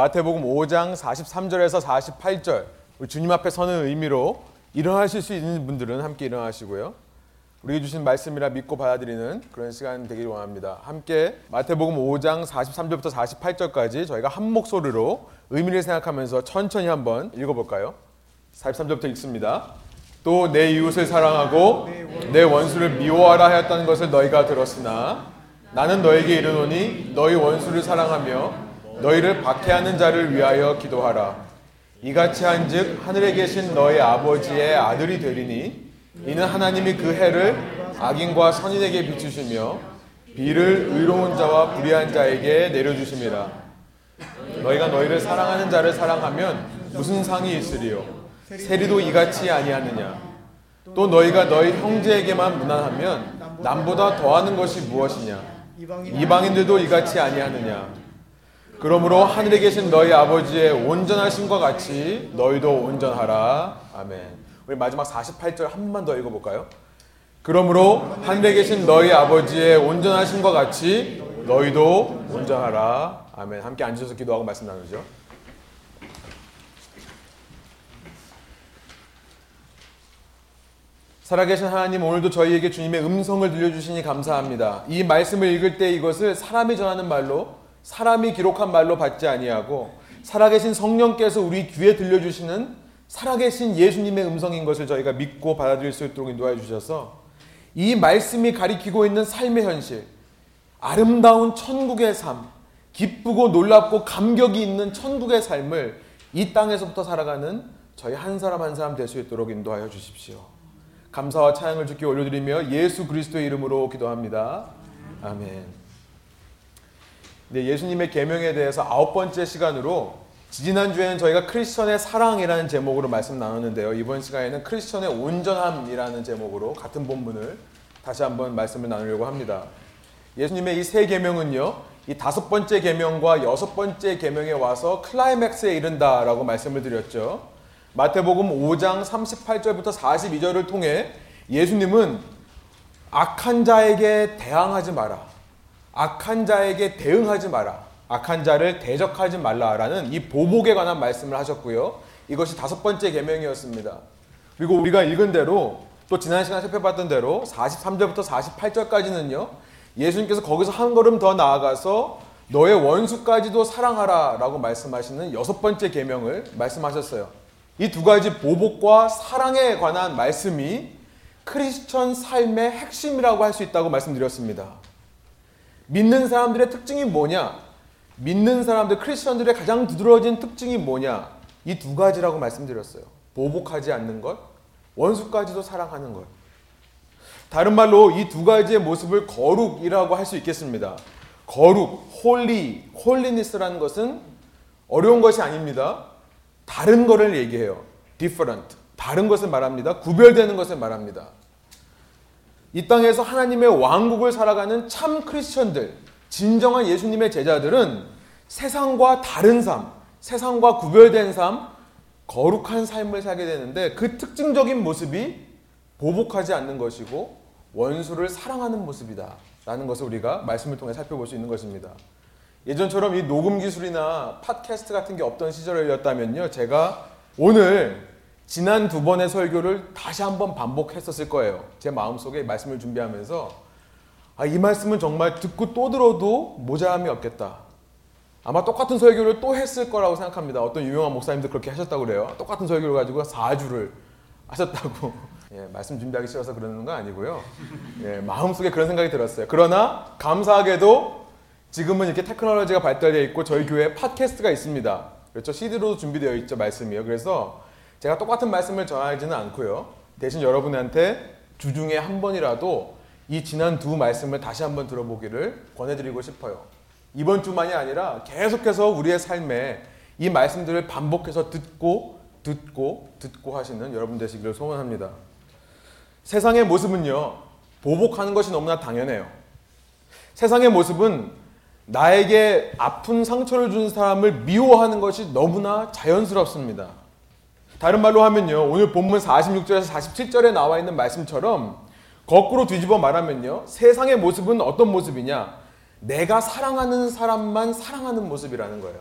마태복음 5장 43절에서 48절 우리 주님 앞에 서는 의미로 일어나실 수 있는 분들은 함께 일어나시고요. 우리에게 주신 말씀이라 믿고 받아들이는 그런 시간 되길 원합니다. 함께 마태복음 5장 43절부터 48절까지 저희가 한 목소리로 의미를 생각하면서 천천히 한번 읽어볼까요? 43절부터 읽습니다. 또 내 이웃을 사랑하고 내 원수를 미워하라 하였다는 것을 너희가 들었으나 나는 너에게 이르노니 너희 원수를 사랑하며 너희를 박해하는 자를 위하여 기도하라. 이같이 한즉 하늘에 계신 너희 아버지의 아들이 되리니 이는 하나님이 그 해를 악인과 선인에게 비추시며 비를 의로운 자와 불의한 자에게 내려주심이라. 너희가 너희를 사랑하는 자를 사랑하면 무슨 상이 있으리요? 세리도 이같이 아니하느냐? 또 너희가 너희 형제에게만 무난하면 남보다 더하는 것이 무엇이냐? 이방인들도 이같이 아니하느냐? 그러므로 하늘에 계신 너희 아버지의 온전하심과 같이 너희도 온전하라. 아멘. 우리 마지막 48절 한 번만 더 읽어볼까요? 그러므로 하늘에 계신 너희 아버지의 온전하심과 같이 너희도 온전하라. 아멘. 함께 앉으셔서 기도하고 말씀 나누죠. 살아계신 하나님 오늘도 저희에게 주님의 음성을 들려주시니 감사합니다. 이 말씀을 읽을 때 이것을 사람이 전하는 말로 사람이 기록한 말로 받지 아니하고 살아계신 성령께서 우리 귀에 들려주시는 살아계신 예수님의 음성인 것을 저희가 믿고 받아들일 수 있도록 인도해 주셔서 이 말씀이 가리키고 있는 삶의 현실, 아름다운 천국의 삶, 기쁘고 놀랍고 감격이 있는 천국의 삶을 이 땅에서부터 살아가는 저희 한 사람 한 사람 될 수 있도록 인도하여 주십시오. 감사와 찬양을 주께 올려드리며 예수 그리스도의 이름으로 기도합니다. 아멘. 네, 예수님의 계명에 대해서 아홉 번째 시간으로 지난 주에는 저희가 크리스천의 사랑이라는 제목으로 말씀 나눴는데요. 이번 시간에는 크리스천의 온전함이라는 제목으로 같은 본문을 다시 한번 말씀을 나누려고 합니다. 예수님의 이 세 계명은요. 이 다섯 번째 계명과 여섯 번째 계명에 와서 클라이맥스에 이른다라고 말씀을 드렸죠. 마태복음 5장 38절부터 42절을 통해 예수님은 악한 자에게 대항하지 마라. 악한 자에게 대응하지 마라. 악한 자를 대적하지 말라라는 이 보복에 관한 말씀을 하셨고요. 이것이 다섯 번째 계명이었습니다. 그리고 우리가 읽은 대로 또 지난 시간에 살펴봤던 대로 43절부터 48절까지는요. 예수님께서 거기서 한 걸음 더 나아가서 너의 원수까지도 사랑하라라고 말씀하시는 여섯 번째 계명을 말씀하셨어요. 이 두 가지 보복과 사랑에 관한 말씀이 크리스천 삶의 핵심이라고 할 수 있다고 말씀드렸습니다. 믿는 사람들의 특징이 뭐냐? 믿는 사람들, 크리스천들의 가장 두드러진 특징이 뭐냐? 이 두 가지라고 말씀드렸어요. 보복하지 않는 것, 원수까지도 사랑하는 것. 다른 말로 이 두 가지의 모습을 거룩이라고 할 수 있겠습니다. 거룩, holy, holiness라는 것은 어려운 것이 아닙니다. 다른 것을 얘기해요. different. 다른 것을 말합니다. 구별되는 것을 말합니다. 이 땅에서 하나님의 왕국을 살아가는 참 크리스천들, 진정한 예수님의 제자들은 세상과 다른 삶, 세상과 구별된 삶, 거룩한 삶을 살게 되는데 그 특징적인 모습이 보복하지 않는 것이고 원수를 사랑하는 모습이다. 라는 것을 우리가 말씀을 통해 살펴볼 수 있는 것입니다. 예전처럼 이 녹음 기술이나 팟캐스트 같은 게 없던 시절이었다면요. 제가 오늘 지난 두 번의 설교를 다시 한번 반복했었을 거예요. 제 마음속에 말씀을 준비하면서 아, 이 말씀은 정말 듣고 또 들어도 모자람이 없겠다. 아마 똑같은 설교를 또 했을 거라고 생각합니다. 어떤 유명한 목사님도 그렇게 하셨다고 그래요. 똑같은 설교를 가지고 4주를 하셨다고. 예, 말씀 준비하기 싫어서 그러는 건 아니고요. 예, 마음속에 그런 생각이 들었어요. 그러나 감사하게도 지금은 이렇게 테크놀로지가 발달되어 있고 저희 교회에 팟캐스트가 있습니다. 그렇죠. CD로도 준비되어 있죠. 말씀이요. 그래서 제가 똑같은 말씀을 전하지는 않고요. 대신 여러분한테 주중에 한 번이라도 이 지난 두 말씀을 다시 한번 들어보기를 권해드리고 싶어요. 이번 주만이 아니라 계속해서 우리의 삶에 이 말씀들을 반복해서 듣고 듣고 듣고 하시는 여러분 되시기를 소원합니다. 세상의 모습은요, 보복하는 것이 너무나 당연해요. 세상의 모습은 나에게 아픈 상처를 준 사람을 미워하는 것이 너무나 자연스럽습니다. 다른 말로 하면요. 오늘 본문 46절에서 47절에 나와 있는 말씀처럼 거꾸로 뒤집어 말하면요. 세상의 모습은 어떤 모습이냐? 내가 사랑하는 사람만 사랑하는 모습이라는 거예요.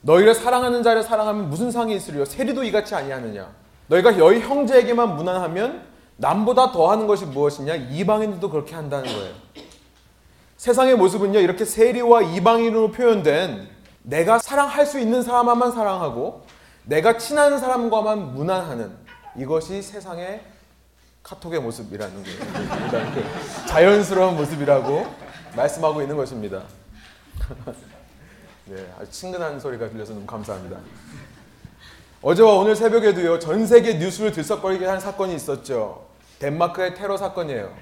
너희를 사랑하는 자를 사랑하면 무슨 상이 있으리요? 세리도 이같이 아니하느냐? 너희가 너희 형제에게만 무난하면 남보다 더하는 것이 무엇이냐? 이방인들도 그렇게 한다는 거예요. 세상의 모습은요 이렇게 세리와 이방인으로 표현된 내가 사랑할 수 있는 사람만 사랑하고 내가 친한 사람과만 무난하는 이것이 세상의 카톡의 모습이라는 거예요. 그 자연스러운 모습이라고 말씀하고 있는 것입니다. 네, 아주 친근한 소리가 들려서 너무 감사합니다. 어제와 오늘 새벽에도요 전 세계 뉴스를 들썩거리게 한 사건이 있었죠. 덴마크의 테러 사건이에요.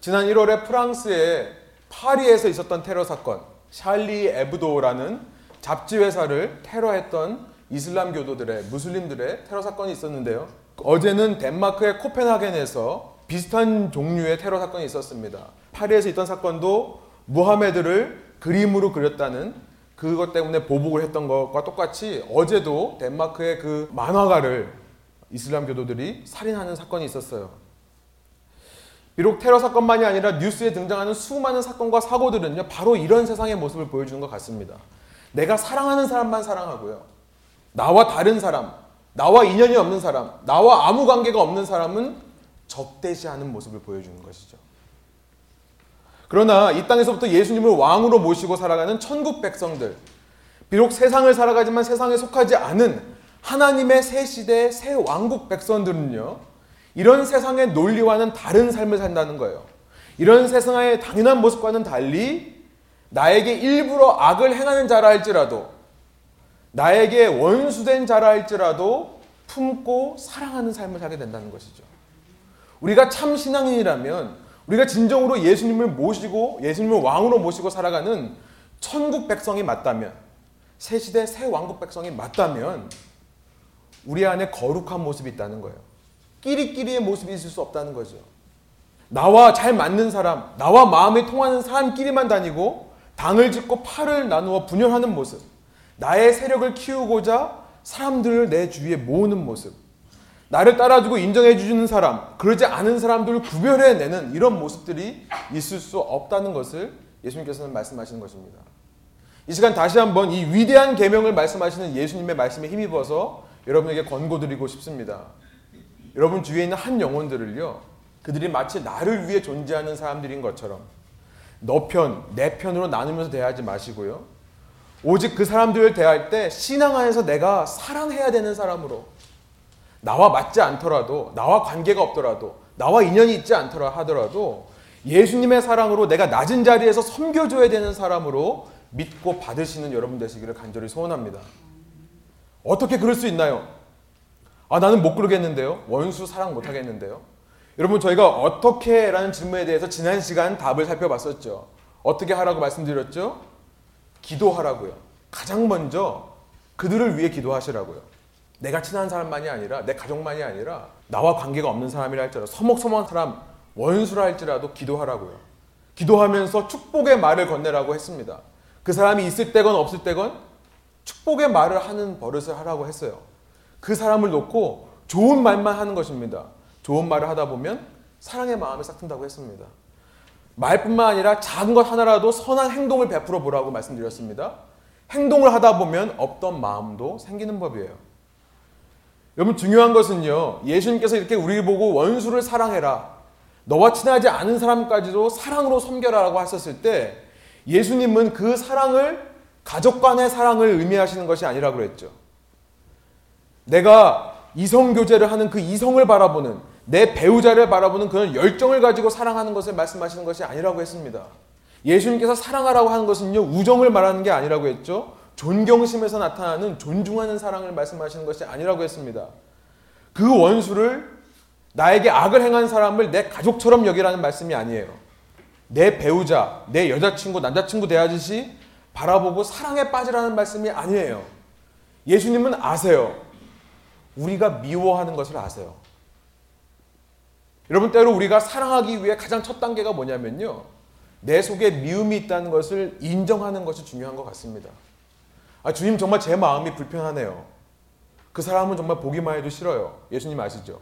지난 1월에 프랑스의 파리에서 있었던 테러 사건, 샬리 에브도라는 잡지 회사를 테러했던 이슬람 교도들의 무슬림들의 테러 사건이 있었는데요. 어제는 덴마크의 코펜하겐에서 비슷한 종류의 테러 사건이 있었습니다. 파리에서 있던 사건도 무하메드를 그림으로 그렸다는 그것 때문에 보복을 했던 것과 똑같이 어제도 덴마크의 그 만화가를 이슬람 교도들이 살인하는 사건이 있었어요. 비록 테러 사건만이 아니라 뉴스에 등장하는 수많은 사건과 사고들은요, 바로 이런 세상의 모습을 보여주는 것 같습니다. 내가 사랑하는 사람만 사랑하고요. 나와 다른 사람, 나와 인연이 없는 사람, 나와 아무 관계가 없는 사람은 적대시하는 모습을 보여주는 것이죠. 그러나 이 땅에서부터 예수님을 왕으로 모시고 살아가는 천국 백성들, 비록 세상을 살아가지만 세상에 속하지 않은 하나님의 새 시대의 새 왕국 백성들은요, 이런 세상의 논리와는 다른 삶을 산다는 거예요. 이런 세상의 당연한 모습과는 달리 나에게 일부러 악을 행하는 자라 할지라도 나에게 원수된 자라 할지라도 품고 사랑하는 삶을 살게 된다는 것이죠. 우리가 참 신앙인이라면 우리가 진정으로 예수님을 모시고 예수님을 왕으로 모시고 살아가는 천국 백성이 맞다면 새 시대 새 왕국 백성이 맞다면 우리 안에 거룩한 모습이 있다는 거예요. 끼리끼리의 모습이 있을 수 없다는 거죠. 나와 잘 맞는 사람, 나와 마음이 통하는 사람끼리만 다니고 당을 짓고 팔을 나누어 분열하는 모습, 나의 세력을 키우고자 사람들을 내 주위에 모으는 모습, 나를 따라주고 인정해 주는 사람, 그러지 않은 사람들을 구별해내는 이런 모습들이 있을 수 없다는 것을 예수님께서는 말씀하시는 것입니다. 이 시간 다시 한번 이 위대한 계명을 말씀하시는 예수님의 말씀에 힘입어서 여러분에게 권고드리고 싶습니다. 여러분 주위에 있는 한 영혼들을요, 그들이 마치 나를 위해 존재하는 사람들인 것처럼 너 편, 내 편으로 나누면서 대하지 마시고요. 오직 그 사람들을 대할 때 신앙 안에서 내가 사랑해야 되는 사람으로 나와 맞지 않더라도 나와 관계가 없더라도 나와 인연이 있지 않더라 하더라도 예수님의 사랑으로 내가 낮은 자리에서 섬겨줘야 되는 사람으로 믿고 받으시는 여러분 되시기를 간절히 소원합니다. 어떻게 그럴 수 있나요? 아, 나는 못 그러겠는데요? 원수 사랑 못 하겠는데요? 여러분, 저희가 어떻게 라는 질문에 대해서 지난 시간 답을 살펴봤었죠. 어떻게 하라고 말씀드렸죠? 기도하라고요. 가장 먼저 그들을 위해 기도하시라고요. 내가 친한 사람만이 아니라 내 가족만이 아니라 나와 관계가 없는 사람이라 할지라도 서먹서먹한 사람 원수라 할지라도 기도하라고요. 기도하면서 축복의 말을 건네라고 했습니다. 그 사람이 있을 때건 없을 때건 축복의 말을 하는 버릇을 하라고 했어요. 그 사람을 놓고 좋은 말만 하는 것입니다. 좋은 말을 하다 보면 사랑의 마음이 싹 튼다고 했습니다. 말뿐만 아니라 작은 것 하나라도 선한 행동을 베풀어 보라고 말씀드렸습니다. 행동을 하다 보면 없던 마음도 생기는 법이에요. 여러분 중요한 것은요. 예수님께서 이렇게 우리를 보고 원수를 사랑해라. 너와 친하지 않은 사람까지도 사랑으로 섬겨라라고 하셨을 때 예수님은 그 사랑을 가족 간의 사랑을 의미하시는 것이 아니라고 그랬죠. 내가 이성 교제를 하는 그 이성을 바라보는 내 배우자를 바라보는 그런 열정을 가지고 사랑하는 것을 말씀하시는 것이 아니라고 했습니다. 예수님께서 사랑하라고 하는 것은요, 우정을 말하는 게 아니라고 했죠. 존경심에서 나타나는 존중하는 사랑을 말씀하시는 것이 아니라고 했습니다. 그 원수를 나에게 악을 행한 사람을 내 가족처럼 여기라는 말씀이 아니에요. 내 배우자, 내 여자친구, 남자친구 대하듯이 바라보고 사랑에 빠지라는 말씀이 아니에요. 예수님은 아세요. 우리가 미워하는 것을 아세요. 여러분 때로 우리가 사랑하기 위해 가장 첫 단계가 뭐냐면요. 내 속에 미움이 있다는 것을 인정하는 것이 중요한 것 같습니다. 아, 주님 정말 제 마음이 불편하네요. 그 사람은 정말 보기만 해도 싫어요. 예수님 아시죠?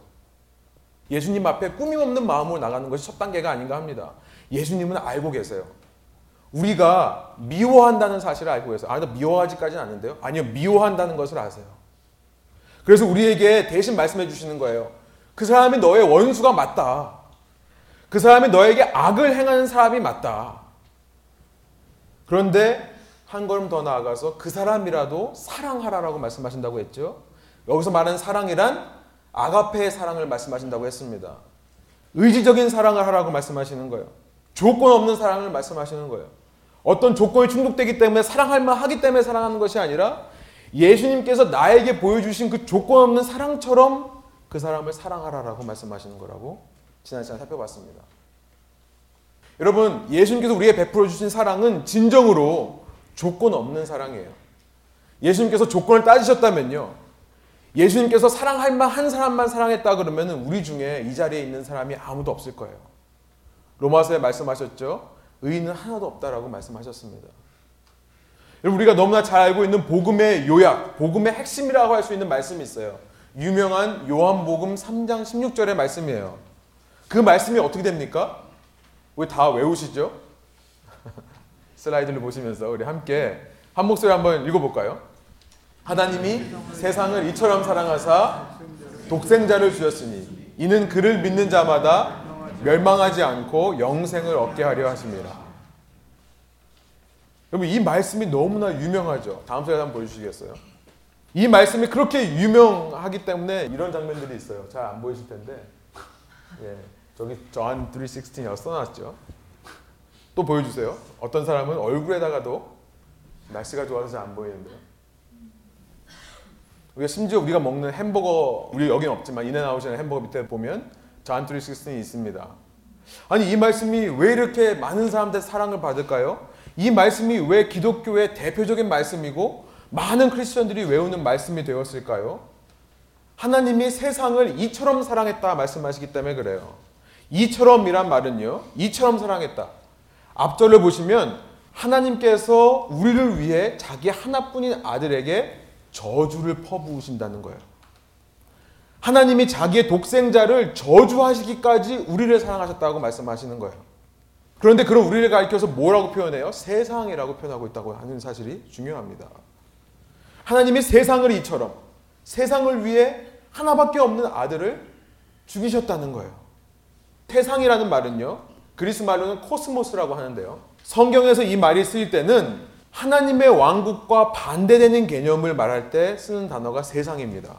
예수님 앞에 꾸밈 없는 마음으로 나가는 것이 첫 단계가 아닌가 합니다. 예수님은 알고 계세요. 우리가 미워한다는 사실을 알고 계세요. 아, 나 미워하지까지는 않는데요. 아니요, 미워한다는 것을 아세요. 그래서 우리에게 대신 말씀해 주시는 거예요. 그 사람이 너의 원수가 맞다. 그 사람이 너에게 악을 행하는 사람이 맞다. 그런데 한 걸음 더 나아가서 그 사람이라도 사랑하라라고 말씀하신다고 했죠. 여기서 말하는 사랑이란 아가페의 사랑을 말씀하신다고 했습니다. 의지적인 사랑을 하라고 말씀하시는 거예요. 조건 없는 사랑을 말씀하시는 거예요. 어떤 조건이 충족되기 때문에 사랑할 만하기 때문에 사랑하는 것이 아니라 예수님께서 나에게 보여주신 그 조건 없는 사랑처럼 그 사람을 사랑하라라고 말씀하시는 거라고 지난 시간에 살펴봤습니다. 여러분, 예수님께서 우리에게 베풀어 주신 사랑은 진정으로 조건 없는 사랑이에요. 예수님께서 조건을 따지셨다면요. 예수님께서 사랑할 만한 사람만 사랑했다 그러면 우리 중에 이 자리에 있는 사람이 아무도 없을 거예요. 로마서에 말씀하셨죠. 의인은 하나도 없다라고 말씀하셨습니다. 여러분 우리가 너무나 잘 알고 있는 복음의 요약, 복음의 핵심이라고 할 수 있는 말씀이 있어요. 유명한 요한복음 3장 16절의 말씀이에요. 그 말씀이 어떻게 됩니까? 우리 다 외우시죠? 슬라이드를 보시면서 우리 함께 한 목소리 한번 읽어볼까요? 하나님이 세상을 이처럼 사랑하사 독생자를 주셨으니 이는 그를 믿는 자마다 멸망하지 않고 영생을 얻게 하려 하십니다. 여러분 이 말씀이 너무나 유명하죠. 다음 슬라이드 한번 보여주시겠어요? 이 말씀이 그렇게 유명하기 때문에 이런 장면들이 있어요. 잘 안 보이실 텐데, 예, 저기 저한 316이라고 써놨죠. 또 보여주세요. 어떤 사람은 얼굴에다가도 날씨가 좋아서 잘 안 보이는데요. 우리가 심지어 우리가 먹는 햄버거, 우리 여긴 없지만 인앤아웃이나 햄버거 밑에 보면 저한 316이 있습니다. 아니 이 말씀이 왜 이렇게 많은 사람들 사랑을 받을까요? 이 말씀이 왜 기독교의 대표적인 말씀이고 많은 크리스천들이 외우는 말씀이 되었을까요? 하나님이 세상을 이처럼 사랑했다 말씀하시기 때문에 그래요. 이처럼이란 말은요. 이처럼 사랑했다. 앞절을 보시면 하나님께서 우리를 위해 자기 하나뿐인 아들에게 저주를 퍼부으신다는 거예요. 하나님이 자기의 독생자를 저주하시기까지 우리를 사랑하셨다고 말씀하시는 거예요. 그런데 그런 우리를 가리켜서 뭐라고 표현해요? 세상이라고 표현하고 있다고 하는 사실이 중요합니다. 하나님이 세상을 이처럼 세상을 위해 하나밖에 없는 아들을 죽이셨다는 거예요. 세상이라는 말은요. 그리스 말로는 코스모스라고 하는데요. 성경에서 이 말이 쓰일 때는 하나님의 왕국과 반대되는 개념을 말할 때 쓰는 단어가 세상입니다.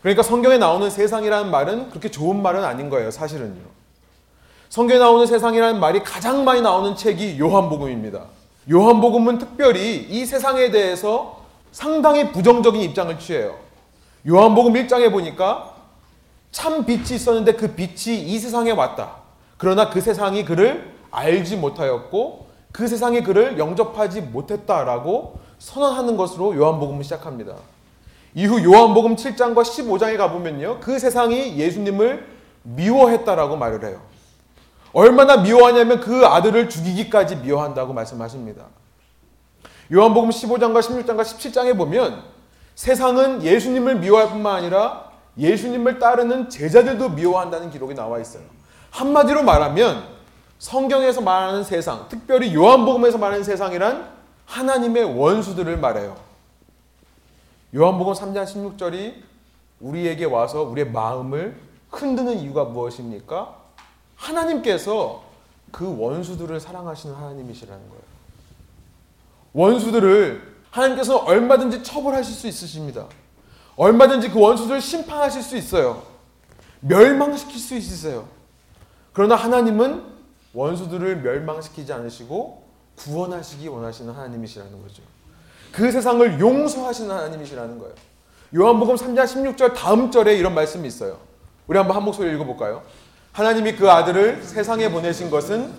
그러니까 성경에 나오는 세상이라는 말은 그렇게 좋은 말은 아닌 거예요, 사실은요. 성경에 나오는 세상이라는 말이 가장 많이 나오는 책이 요한복음입니다. 요한복음은 특별히 이 세상에 대해서 상당히 부정적인 입장을 취해요. 요한복음 1장에 보니까 참 빛이 있었는데 그 빛이 이 세상에 왔다. 그러나 그 세상이 그를 알지 못하였고 그 세상이 그를 영접하지 못했다라고 선언하는 것으로 요한복음을 시작합니다. 이후 요한복음 7장과 15장에 가보면요. 그 세상이 예수님을 미워했다라고 말을 해요. 얼마나 미워하냐면 그 아들을 죽이기까지 미워한다고 말씀하십니다. 요한복음 15장과 16장과 17장에 보면 세상은 예수님을 미워할 뿐만 아니라 예수님을 따르는 제자들도 미워한다는 기록이 나와 있어요. 한마디로 말하면 성경에서 말하는 세상, 특별히 요한복음에서 말하는 세상이란 하나님의 원수들을 말해요. 요한복음 3장 16절이 우리에게 와서 우리의 마음을 흔드는 이유가 무엇입니까? 하나님께서 그 원수들을 사랑하시는 하나님이시라는 거예요. 원수들을 하나님께서 얼마든지 처벌하실 수 있으십니다. 얼마든지 그 원수들을 심판하실 수 있어요. 멸망시킬 수 있으세요. 그러나 하나님은 원수들을 멸망시키지 않으시고 구원하시기 원하시는 하나님이시라는 거죠. 그 세상을 용서하시는 하나님이시라는 거예요. 요한복음 3장 16절 다음 절에 이런 말씀이 있어요. 우리 한번 한 목소리 읽어볼까요? 하나님이 그 아들을 세상에 보내신 것은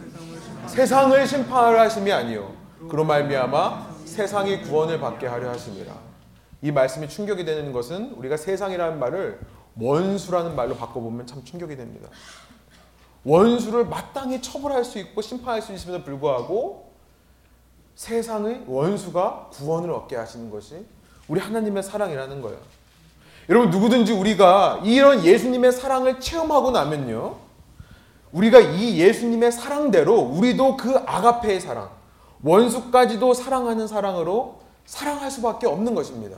세상을 심판하려 하심이 아니요 그로 말미암아 세상이 구원을 받게 하려 하심이라. 이 말씀이 충격이 되는 것은 우리가 세상이라는 말을 원수라는 말로 바꿔보면 참 충격이 됩니다. 원수를 마땅히 처벌할 수 있고 심판할 수 있음에도 불구하고 세상의 원수가 구원을 얻게 하시는 것이 우리 하나님의 사랑이라는 거예요. 여러분 누구든지 우리가 이런 예수님의 사랑을 체험하고 나면요. 우리가 이 예수님의 사랑대로 우리도 그 아가페의 사랑, 원수까지도 사랑하는 사랑으로 사랑할 수밖에 없는 것입니다.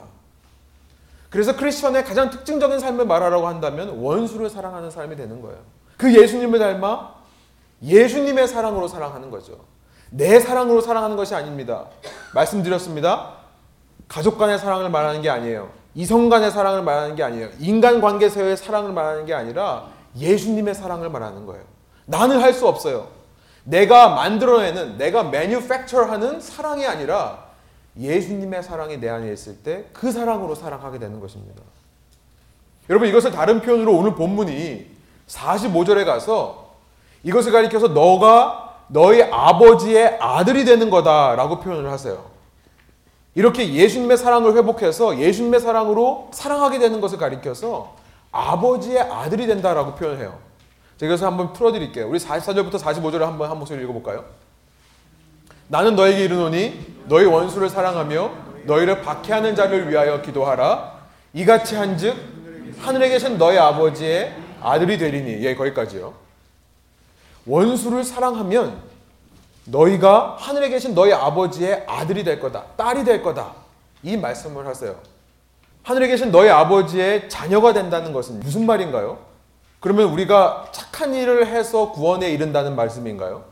그래서 크리스천의 가장 특징적인 삶을 말하라고 한다면 원수를 사랑하는 삶이 되는 거예요. 그 예수님을 닮아 예수님의 사랑으로 사랑하는 거죠. 내 사랑으로 사랑하는 것이 아닙니다. 말씀드렸습니다. 가족 간의 사랑을 말하는 게 아니에요. 이성 간의 사랑을 말하는 게 아니에요. 인간 관계에서의 사랑을 말하는 게 아니라 예수님의 사랑을 말하는 거예요. 나는 할 수 없어요. 내가 만들어내는, 내가 매뉴팩처 하는 사랑이 아니라 예수님의 사랑이 내 안에 있을 때 그 사랑으로 사랑하게 되는 것입니다. 여러분 이것을 다른 표현으로 오늘 본문이 45절에 가서 이것을 가리켜서 너가 너희 아버지의 아들이 되는 거다라고 표현을 하세요. 이렇게 예수님의 사랑을 회복해서 예수님의 사랑으로 사랑하게 되는 것을 가리켜서 아버지의 아들이 된다라고 표현해요. 제가 그래서 한번 풀어드릴게요. 우리 44절부터 45절을 한번 한 목소리 읽어볼까요? 나는 너에게 이르노니 너희 원수를 사랑하며 너희를 박해하는 자를 위하여 기도하라. 이같이 한즉 하늘에 계신 너희 아버지의 아들이 되리니. 예, 거기까지요. 원수를 사랑하면 너희가 하늘에 계신 너희 아버지의 아들이 될 거다. 딸이 될 거다. 이 말씀을 하세요. 하늘에 계신 너희 아버지의 자녀가 된다는 것은 무슨 말인가요? 그러면 우리가 착한 일을 해서 구원에 이른다는 말씀인가요?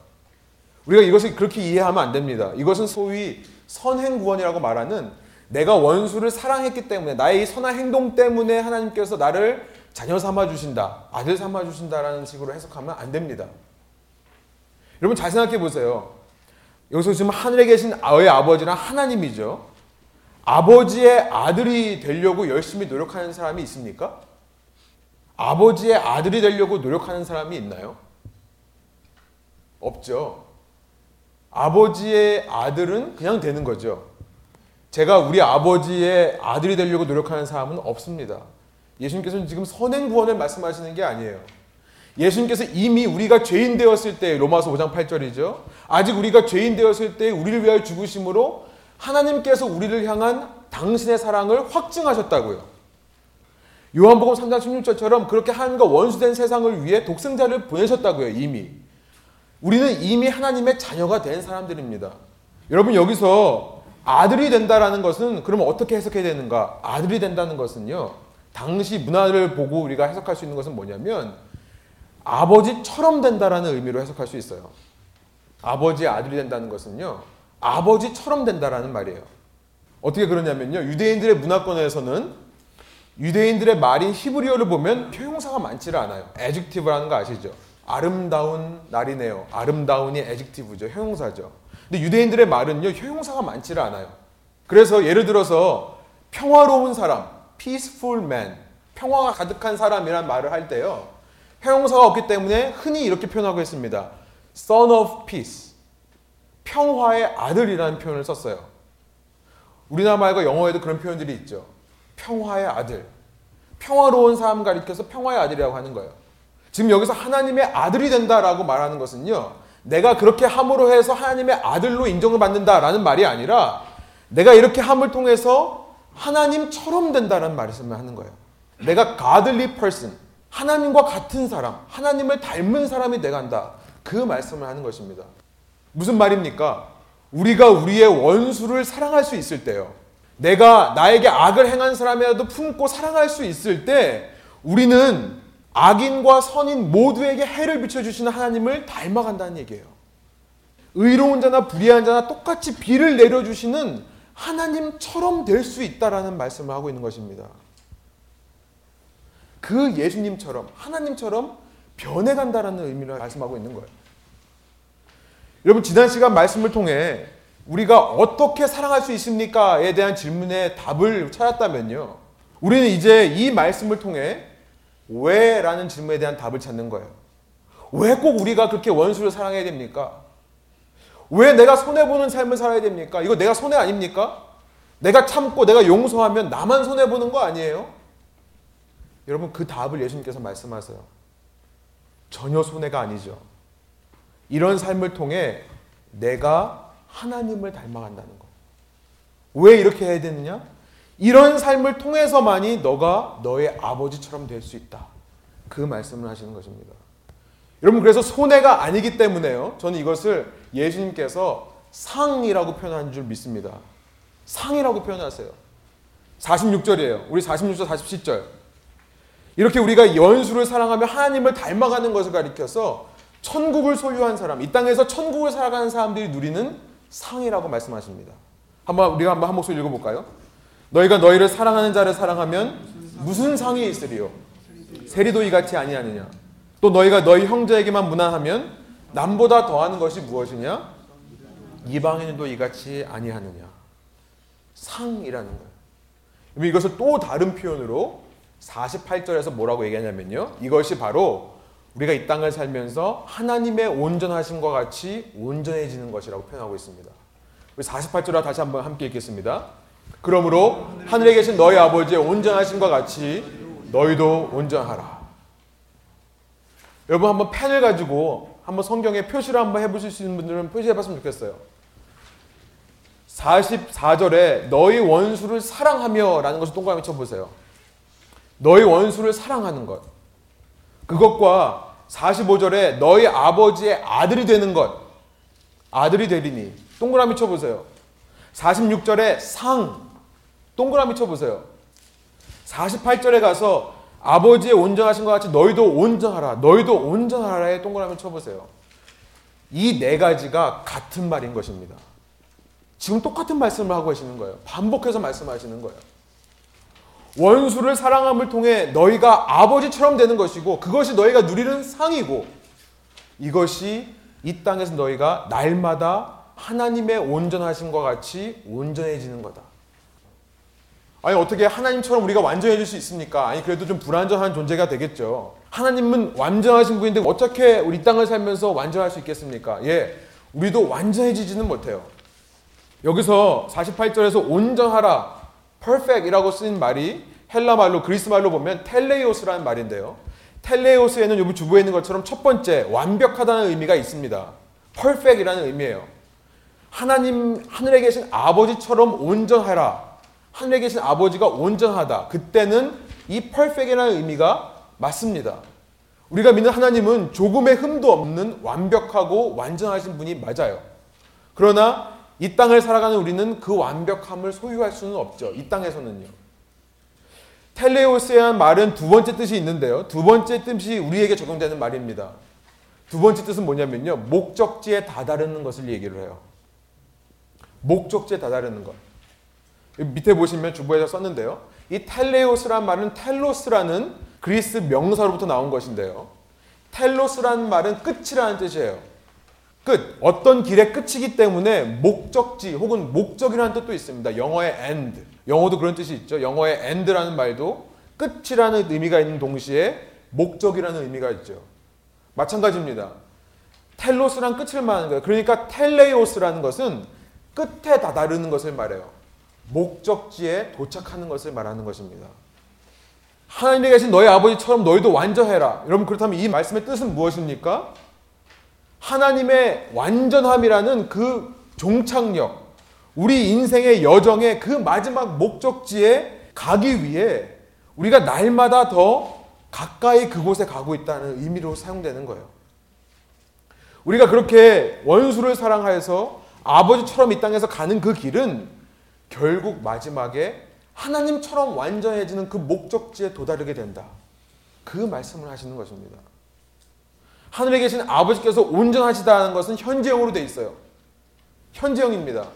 우리가 이것을 그렇게 이해하면 안 됩니다. 이것은 소위 선행 구원이라고 말하는 내가 원수를 사랑했기 때문에 나의 이 선한 행동 때문에 하나님께서 나를 자녀 삼아 주신다, 아들 삼아 주신다라는 식으로 해석하면 안 됩니다. 여러분 잘 생각해 보세요. 여기서 지금 하늘에 계신 너의 아버지는 하나님이죠. 아버지의 아들이 되려고 열심히 노력하는 사람이 있습니까? 아버지의 아들이 되려고 노력하는 사람이 있나요? 없죠. 아버지의 아들은 그냥 되는 거죠. 제가 우리 아버지의 아들이 되려고 노력하는 사람은 없습니다. 예수님께서는 지금 선행 구원을 말씀하시는 게 아니에요. 예수님께서 이미 우리가 죄인 되었을 때 로마서 5장 8절이죠. 아직 우리가 죄인 되었을 때 우리를 위하여 죽으심으로 하나님께서 우리를 향한 당신의 사랑을 확증하셨다고요. 요한복음 3장 16절처럼 그렇게 하나님과 원수된 세상을 위해 독생자를 보내셨다고요, 이미. 우리는 이미 하나님의 자녀가 된 사람들입니다. 여러분 여기서 아들이 된다라는 것은 그러면 어떻게 해석해야 되는가? 아들이 된다는 것은요. 당시 문화를 보고 우리가 해석할 수 있는 것은 뭐냐면 아버지처럼 된다라는 의미로 해석할 수 있어요. 아버지의 아들이 된다는 것은요. 아버지처럼 된다라는 말이에요. 어떻게 그러냐면요. 유대인들의 문화권에서는 유대인들의 말인 히브리어를 보면 형용사가 많지를 않아요. 에직티브라는 거 아시죠? 아름다운 날이네요. 아름다운이 에직티브죠. 형용사죠. 근데 유대인들의 말은요. 형용사가 많지를 않아요. 그래서 예를 들어서 평화로운 사람, peaceful man, 평화가 가득한 사람이란 말을 할 때요. 형용사가 없기 때문에 흔히 이렇게 표현하고 있습니다. son of peace. 평화의 아들이라는 표현을 썼어요. 우리나라 말과 영어에도 그런 표현들이 있죠. 평화의 아들. 평화로운 사람 가리켜서 평화의 아들이라고 하는 거예요. 지금 여기서 하나님의 아들이 된다라고 말하는 것은요. 내가 그렇게 함으로 해서 하나님의 아들로 인정을 받는다라는 말이 아니라 내가 이렇게 함을 통해서 하나님처럼 된다라는 말씀을 하는 거예요. 내가 godly person, 하나님과 같은 사람, 하나님을 닮은 사람이 돼간다. 그 말씀을 하는 것입니다. 무슨 말입니까? 우리가 우리의 원수를 사랑할 수 있을 때요. 내가 나에게 악을 행한 사람이라도 품고 사랑할 수 있을 때 우리는 악인과 선인 모두에게 해를 비춰주시는 하나님을 닮아간다는 얘기예요. 의로운 자나 불의한 자나 똑같이 비를 내려주시는 하나님처럼 될 수 있다라는 말씀을 하고 있는 것입니다. 그 예수님처럼 하나님처럼 변해간다라는 의미를 말씀하고 있는 거예요. 여러분 지난 시간 말씀을 통해 우리가 어떻게 사랑할 수 있습니까?에 대한 질문에 답을 찾았다면요. 우리는 이제 이 말씀을 통해 왜 라는 질문에 대한 답을 찾는 거예요. 왜 꼭 우리가 그렇게 원수를 사랑해야 됩니까? 왜 내가 손해보는 삶을 살아야 됩니까? 이거 내가 손해 아닙니까? 내가 참고 내가 용서하면 나만 손해보는 거 아니에요? 여러분 그 답을 예수님께서 말씀하세요. 전혀 손해가 아니죠. 이런 삶을 통해 내가 하나님을 닮아간다는 거. 왜 이렇게 해야 되느냐? 이런 삶을 통해서만이 너가 너의 아버지처럼 될 수 있다. 그 말씀을 하시는 것입니다. 여러분 그래서 손해가 아니기 때문에요. 저는 이것을 예수님께서 상이라고 표현한 줄 믿습니다. 상이라고 표현하세요. 46절이에요. 우리 46절, 47절. 이렇게 우리가 연수를 사랑하며 하나님을 닮아가는 것을 가리켜서 천국을 소유한 사람, 이 땅에서 천국을 살아가는 사람들이 누리는 상이라고 말씀하십니다. 한번 우리가 한번 한 목소리 읽어볼까요? 너희가 너희를 사랑하는 자를 사랑하면 무슨 상이 있으리요? 세리도 이같이 아니하느냐? 또 너희가 너희 형제에게만 무난하면 남보다 더하는 것이 무엇이냐? 이방인도 이같이 아니하느냐? 상이라는 거예요. 이것을 또 다른 표현으로 48절에서 뭐라고 얘기하냐면요. 이것이 바로 우리가 이 땅을 살면서 하나님의 온전하심과 같이 온전해지는 것이라고 표현하고 있습니다. 우리 48절을 다시 한번 함께 읽겠습니다. 그러므로 하늘에 계신 너희 아버지의 온전하심과 같이 너희도 온전하라. 여러분 한번 펜을 가지고 한번 성경에 표시를 한번 해보실 수 있는 분들은 표시해봤으면 좋겠어요. 44절에 너희 원수를 사랑하며 라는 것을 동그라미 쳐보세요. 너희 원수를 사랑하는 것. 그것과 45절에 너희 아버지의 아들이 되는 것. 아들이 되리니. 동그라미 쳐보세요. 46절에 상. 동그라미 쳐보세요. 48절에 가서 아버지의 온전하신 것 같이 너희도 온전하라. 너희도 온전하라에 동그라미 쳐보세요. 이 네 가지가 같은 말인 것입니다. 지금 똑같은 말씀을 하고 계시는 거예요. 반복해서 말씀하시는 거예요. 원수를 사랑함을 통해 너희가 아버지처럼 되는 것이고 그것이 너희가 누리는 상이고 이것이 이 땅에서 너희가 날마다 하나님의 온전하심과 같이 온전해지는 거다. 아니 어떻게 하나님처럼 우리가 완전해질 수 있습니까? 아니 그래도 좀 불완전한 존재가 되겠죠. 하나님은 완전하신 분인데 어떻게 우리 땅을 살면서 완전할 수 있겠습니까? 예, 우리도 완전해지지는 못해요. 여기서 48절에서 온전하라, perfect이라고 쓰인 말이 헬라 말로 그리스 말로 보면 텔레이오스라는 말인데요. 텔레이오스에는 여기 주부에 있는 것처럼 첫 번째 완벽하다는 의미가 있습니다. perfect이라는 의미예요. 하나님 하늘에 계신 아버지처럼 온전하라. 하늘에 계신 아버지가 온전하다. 그때는 이 perfect이라는 의미가 맞습니다. 우리가 믿는 하나님은 조금의 흠도 없는 완벽하고 완전하신 분이 맞아요. 그러나 이 땅을 살아가는 우리는 그 완벽함을 소유할 수는 없죠. 이 땅에서는요. 텔레오스의 말은 두 번째 뜻이 있는데요. 두 번째 뜻이 우리에게 적용되는 말입니다. 두 번째 뜻은 뭐냐면요. 목적지에 다다르는 것을 얘기를 해요. 목적지에 다다르는 것. 밑에 보시면 주보에서 썼는데요. 이 텔레오스란 말은 텔로스라는 그리스 명사로부터 나온 것인데요. 텔로스라는 말은 끝이라는 뜻이에요. 끝. 어떤 길의 끝이기 때문에 목적지 혹은 목적이라는 뜻도 있습니다. 영어의 end. 영어도 그런 뜻이 있죠. 영어의 end라는 말도 끝이라는 의미가 있는 동시에 목적이라는 의미가 있죠. 마찬가지입니다. 텔로스란 끝을 말하는 거예요. 그러니까 텔레오스라는 것은 끝에 다다르는 것을 말해요. 목적지에 도착하는 것을 말하는 것입니다. 하나님에 계신 너희 아버지처럼 너희도 완전해라. 여러분 그렇다면 이 말씀의 뜻은 무엇입니까? 하나님의 완전함이라는 그 종착역, 우리 인생의 여정의 그 마지막 목적지에 가기 위해 우리가 날마다 더 가까이 그곳에 가고 있다는 의미로 사용되는 거예요. 우리가 그렇게 원수를 사랑하여서 아버지처럼 이 땅에서 가는 그 길은 결국 마지막에 하나님처럼 완전해지는 그 목적지에 도달하게 된다. 그 말씀을 하시는 것입니다. 하늘에 계신 아버지께서 온전하시다는 것은 현재형으로 돼 있어요. 현재형입니다.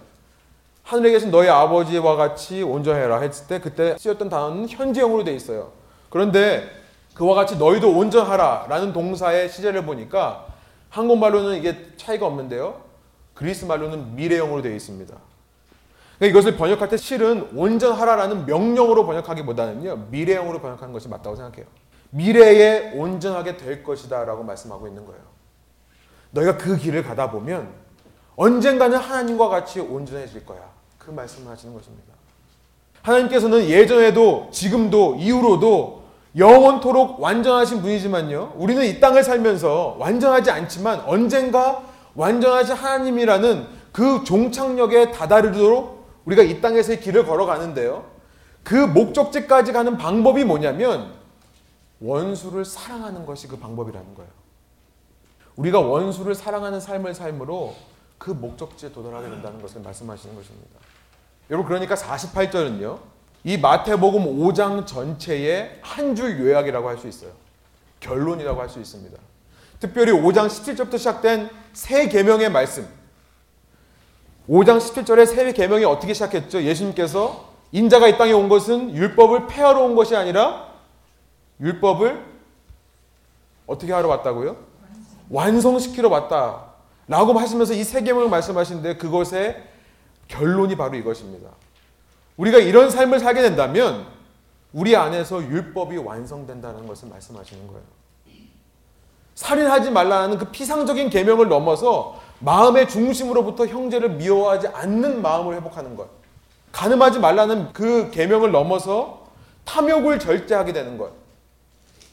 하늘에 계신 너희 아버지와 같이 온전해라 했을 때 그때 쓰였던 단어는 현재형으로 돼 있어요. 그런데 그와 같이 너희도 온전하라라는 동사의 시제를 보니까 한국말로는 이게 차이가 없는데요. 그리스 말로는 미래형으로 되어 있습니다. 그러니까 이것을 번역할 때 실은 온전하라라는 명령으로 번역하기보다는요 미래형으로 번역하는 것이 맞다고 생각해요. 미래에 온전하게 될 것이다 라고 말씀하고 있는 거예요. 너희가 그 길을 가다 보면 언젠가는 하나님과 같이 온전해질 거야. 그 말씀을 하시는 것입니다. 하나님께서는 예전에도 지금도 이후로도 영원토록 완전하신 분이지만요. 우리는 이 땅을 살면서 완전하지 않지만 언젠가 완전하신 하나님이라는 그 종착역에 다다르도록 우리가 이 땅에서의 길을 걸어가는데요. 그 목적지까지 가는 방법이 뭐냐면 원수를 사랑하는 것이 그 방법이라는 거예요. 우리가 원수를 사랑하는 삶을 삶으로 그 목적지에 도달하게 된다는 것을 말씀하시는 것입니다. 여러분 그러니까 48절은요. 이 마태복음 5장 전체의 한 줄 요약이라고 할 수 있어요. 결론이라고 할 수 있습니다. 특별히 5장 17절부터 시작된 새 계명의 말씀. 5장 17절에 새 계명이 어떻게 시작했죠? 예수님께서 인자가 이 땅에 온 것은 율법을 폐하러 온 것이 아니라 율법을 어떻게 하러 왔다고요? 완성시키러 왔다. 라고 하시면서 이세 계명을 말씀하시는데 그것의 결론이 바로 이것입니다. 우리가 이런 삶을 살게 된다면 우리 안에서 율법이 완성된다는 것을 말씀하시는 거예요. 살인하지 말라는 그 피상적인 계명을 넘어서 마음의 중심으로부터 형제를 미워하지 않는 마음을 회복하는 것. 가늠하지 말라는 그 계명을 넘어서 탐욕을 절제하게 되는 것.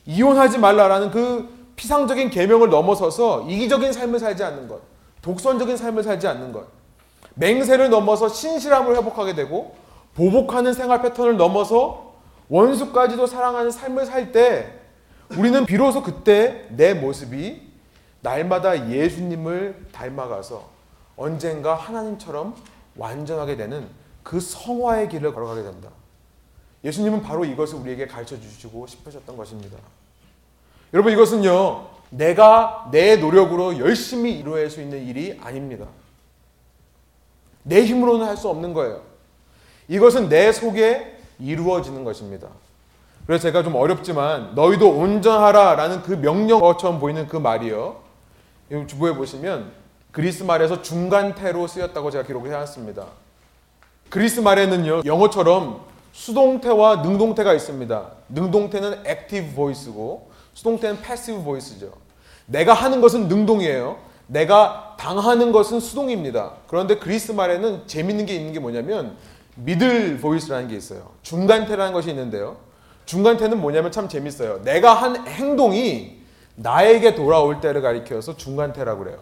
이혼하지 말라라는 그 피상적인 계명을 넘어서서 이기적인 삶을 살지 않는 것. 독선적인 삶을 살지 않는 것. 맹세를 넘어서 신실함을 회복하게 되고 보복하는 생활 패턴을 넘어서 원수까지도 사랑하는 삶을 살 때 우리는 비로소 그때 내 모습이 날마다 예수님을 닮아가서 언젠가 하나님처럼 완전하게 되는 그 성화의 길을 걸어가게 된다. 예수님은 바로 이것을 우리에게 가르쳐 주시고 싶으셨던 것입니다. 여러분 이것은요 내가 내 노력으로 열심히 이루어낼 수 있는 일이 아닙니다. 내 힘으로는 할 수 없는 거예요. 이것은 내 속에 이루어지는 것입니다. 그래서 제가 좀 어렵지만 너희도 온전하라 라는 그 명령어처럼 보이는 그 말이요. 주보에 보시면 그리스 말에서 중간태로 쓰였다고 제가 기록을 해놨습니다. 그리스 말에는요 영어처럼 수동태와 능동태가 있습니다. 능동태는 active voice고 수동태는 passive voice죠. 내가 하는 것은 능동이에요. 내가 당하는 것은 수동입니다. 그런데 그리스 말에는 재밌는 게 있는 게 뭐냐면 미들 보이스라는 게 있어요. 중간태라는 것이 있는데요. 중간태는 뭐냐면 참 재밌어요. 내가 한 행동이 나에게 돌아올 때를 가리켜서 중간태라고 그래요.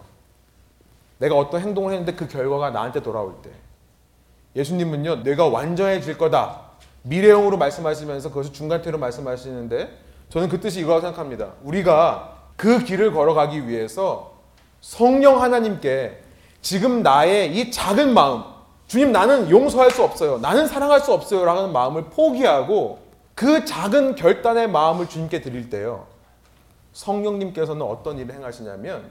내가 어떤 행동을 했는데 그 결과가 나한테 돌아올 때. 예수님은요, 내가 완전해질 거다. 미래형으로 말씀하시면서 그것을 중간태로 말씀하시는데 저는 그 뜻이 이거라고 생각합니다. 우리가 그 길을 걸어가기 위해서 성령 하나님께 지금 나의 이 작은 마음, 주님 나는 용서할 수 없어요. 나는 사랑할 수 없어요. 라는 마음을 포기하고 그 작은 결단의 마음을 주님께 드릴 때요. 성령님께서는 어떤 일을 행하시냐면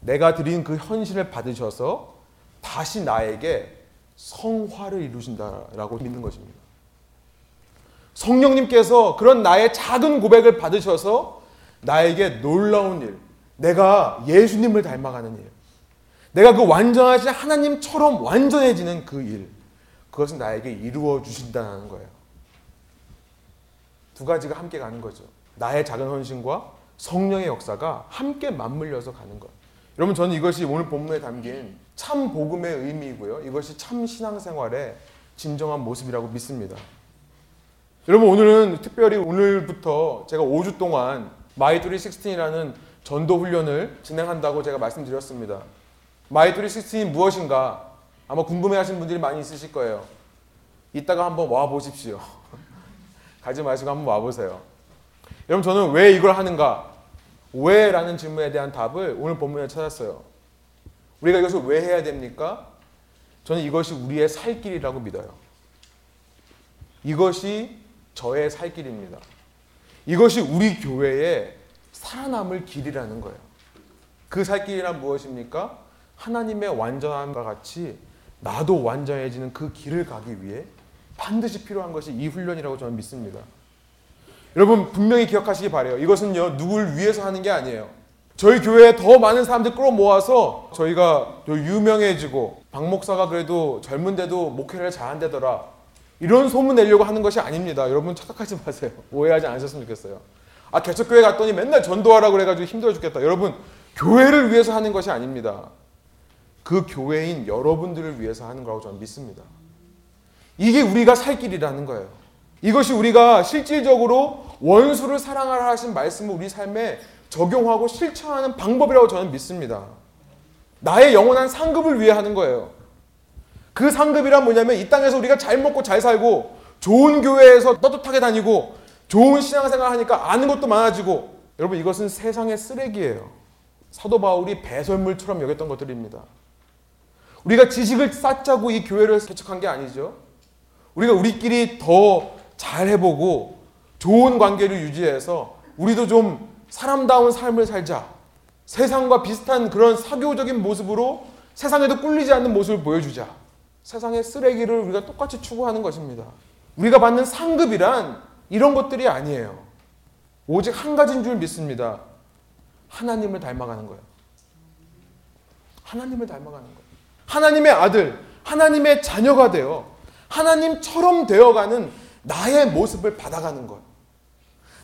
내가 드린 그 현실을 받으셔서 다시 나에게 성화를 이루신다라고 믿는 것입니다. 성령님께서 그런 나의 작은 고백을 받으셔서 나에게 놀라운 일, 내가 예수님을 닮아가는 일, 내가 그 완전하신 하나님처럼 완전해지는 그 일, 그것은 나에게 이루어 주신다는 거예요. 두 가지가 함께 가는 거죠. 나의 작은 헌신과 성령의 역사가 함께 맞물려서 가는 것. 여러분 저는 이것이 오늘 본문에 담긴 참 복음의 의미이고요. 이것이 참 신앙생활의 진정한 모습이라고 믿습니다. 여러분 오늘은 특별히 오늘부터 제가 5주 동안 마이두리 16이라는 전도 훈련을 진행한다고 제가 말씀드렸습니다. 마이두리 16이 무엇인가 아마 궁금해하시는 분들이 많이 있으실 거예요. 이따가 한번 와 보십시오. 가지 마시고 한번 와 보세요. 여러분 저는 왜 이걸 하는가? 왜라는 질문에 대한 답을 오늘 본문에 찾았어요. 우리가 이것을 왜 해야 됩니까? 저는 이것이 우리의 살 길이라고 믿어요. 이것이 저의 살 길입니다. 이것이 우리 교회의 살아남을 길이라는 거예요. 그 살 길이란 무엇입니까? 하나님의 완전함과 같이 나도 완전해지는 그 길을 가기 위해 반드시 필요한 것이 이 훈련이라고 저는 믿습니다. 여러분 분명히 기억하시기 바래요. 이것은요 누굴 위해서 하는 게 아니에요. 저희 교회에 더 많은 사람들 끌어모아서 저희가 유명해지고 박 목사가 그래도 젊은데도 목회를 잘한다더라 이런 소문 내려고 하는 것이 아닙니다. 여러분 착각하지 마세요. 오해하지 않으셨으면 좋겠어요. 아 개척교회 갔더니 맨날 전도하라고 그래가지고 힘들어 죽겠다. 여러분 교회를 위해서 하는 것이 아닙니다. 그 교회인 여러분들을 위해서 하는 거라고 저는 믿습니다. 이게 우리가 살 길이라는 거예요. 이것이 우리가 실질적으로 원수를 사랑하라 하신 말씀을 우리 삶에 적용하고 실천하는 방법이라고 저는 믿습니다. 나의 영원한 상급을 위해 하는 거예요. 그 상급이란 뭐냐면 이 땅에서 우리가 잘 먹고 잘 살고 좋은 교회에서 떳떳하게 다니고 좋은 신앙생활 하니까 아는 것도 많아지고 여러분 이것은 세상의 쓰레기예요. 사도 바울이 배설물처럼 여겼던 것들입니다. 우리가 지식을 쌓자고 이 교회를 개척한 게 아니죠. 우리가 우리끼리 더 잘해보고 좋은 관계를 유지해서 우리도 좀 사람다운 삶을 살자. 세상과 비슷한 그런 사교적인 모습으로 세상에도 꿀리지 않는 모습을 보여주자. 세상의 쓰레기를 우리가 똑같이 추구하는 것입니다. 우리가 받는 상급이란 이런 것들이 아니에요. 오직 한 가지인 줄 믿습니다. 하나님을 닮아가는 거예요. 하나님을 닮아가는 거예요. 하나님의 아들, 하나님의 자녀가 되어 하나님처럼 되어가는 나의 모습을 받아가는 것.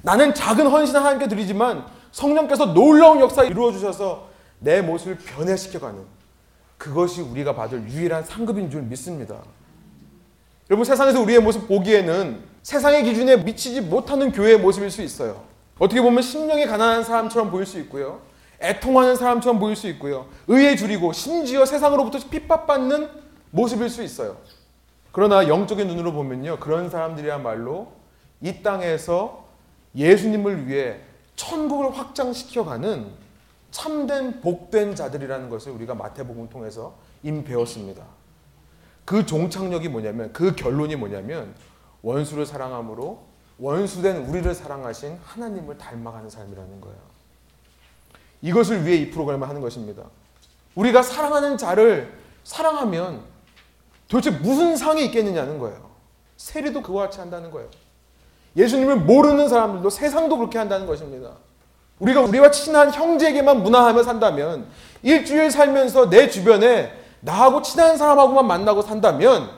나는 작은 헌신을 하나님께 드리지만 성령께서 놀라운 역사 이루어 주셔서 내 모습을 변해시켜가는 그것이 우리가 받을 유일한 상급인 줄 믿습니다. 여러분 세상에서 우리의 모습 보기에는 세상의 기준에 미치지 못하는 교회의 모습일 수 있어요. 어떻게 보면 심령이 가난한 사람처럼 보일 수 있고요. 애통하는 사람처럼 보일 수 있고요. 의에 줄이고 심지어 세상으로부터 핍박받는 모습일 수 있어요. 그러나 영적인 눈으로 보면요. 그런 사람들이야말로 이 땅에서 예수님을 위해 천국을 확장시켜가는 참된 복된 자들이라는 것을 우리가 마태복음 통해서 이미 배웠습니다. 그 종착역이 뭐냐면 그 결론이 뭐냐면 원수를 사랑함으로 원수된 우리를 사랑하신 하나님을 닮아가는 삶이라는 거예요. 이것을 위해 이 프로그램을 하는 것입니다. 우리가 사랑하는 자를 사랑하면 도대체 무슨 상이 있겠느냐는 거예요. 세리도 그와 같이 한다는 거예요. 예수님을 모르는 사람들도 세상도 그렇게 한다는 것입니다. 우리가 우리와 친한 형제에게만 문화하며 산다면 일주일 살면서 내 주변에 나하고 친한 사람하고만 만나고 산다면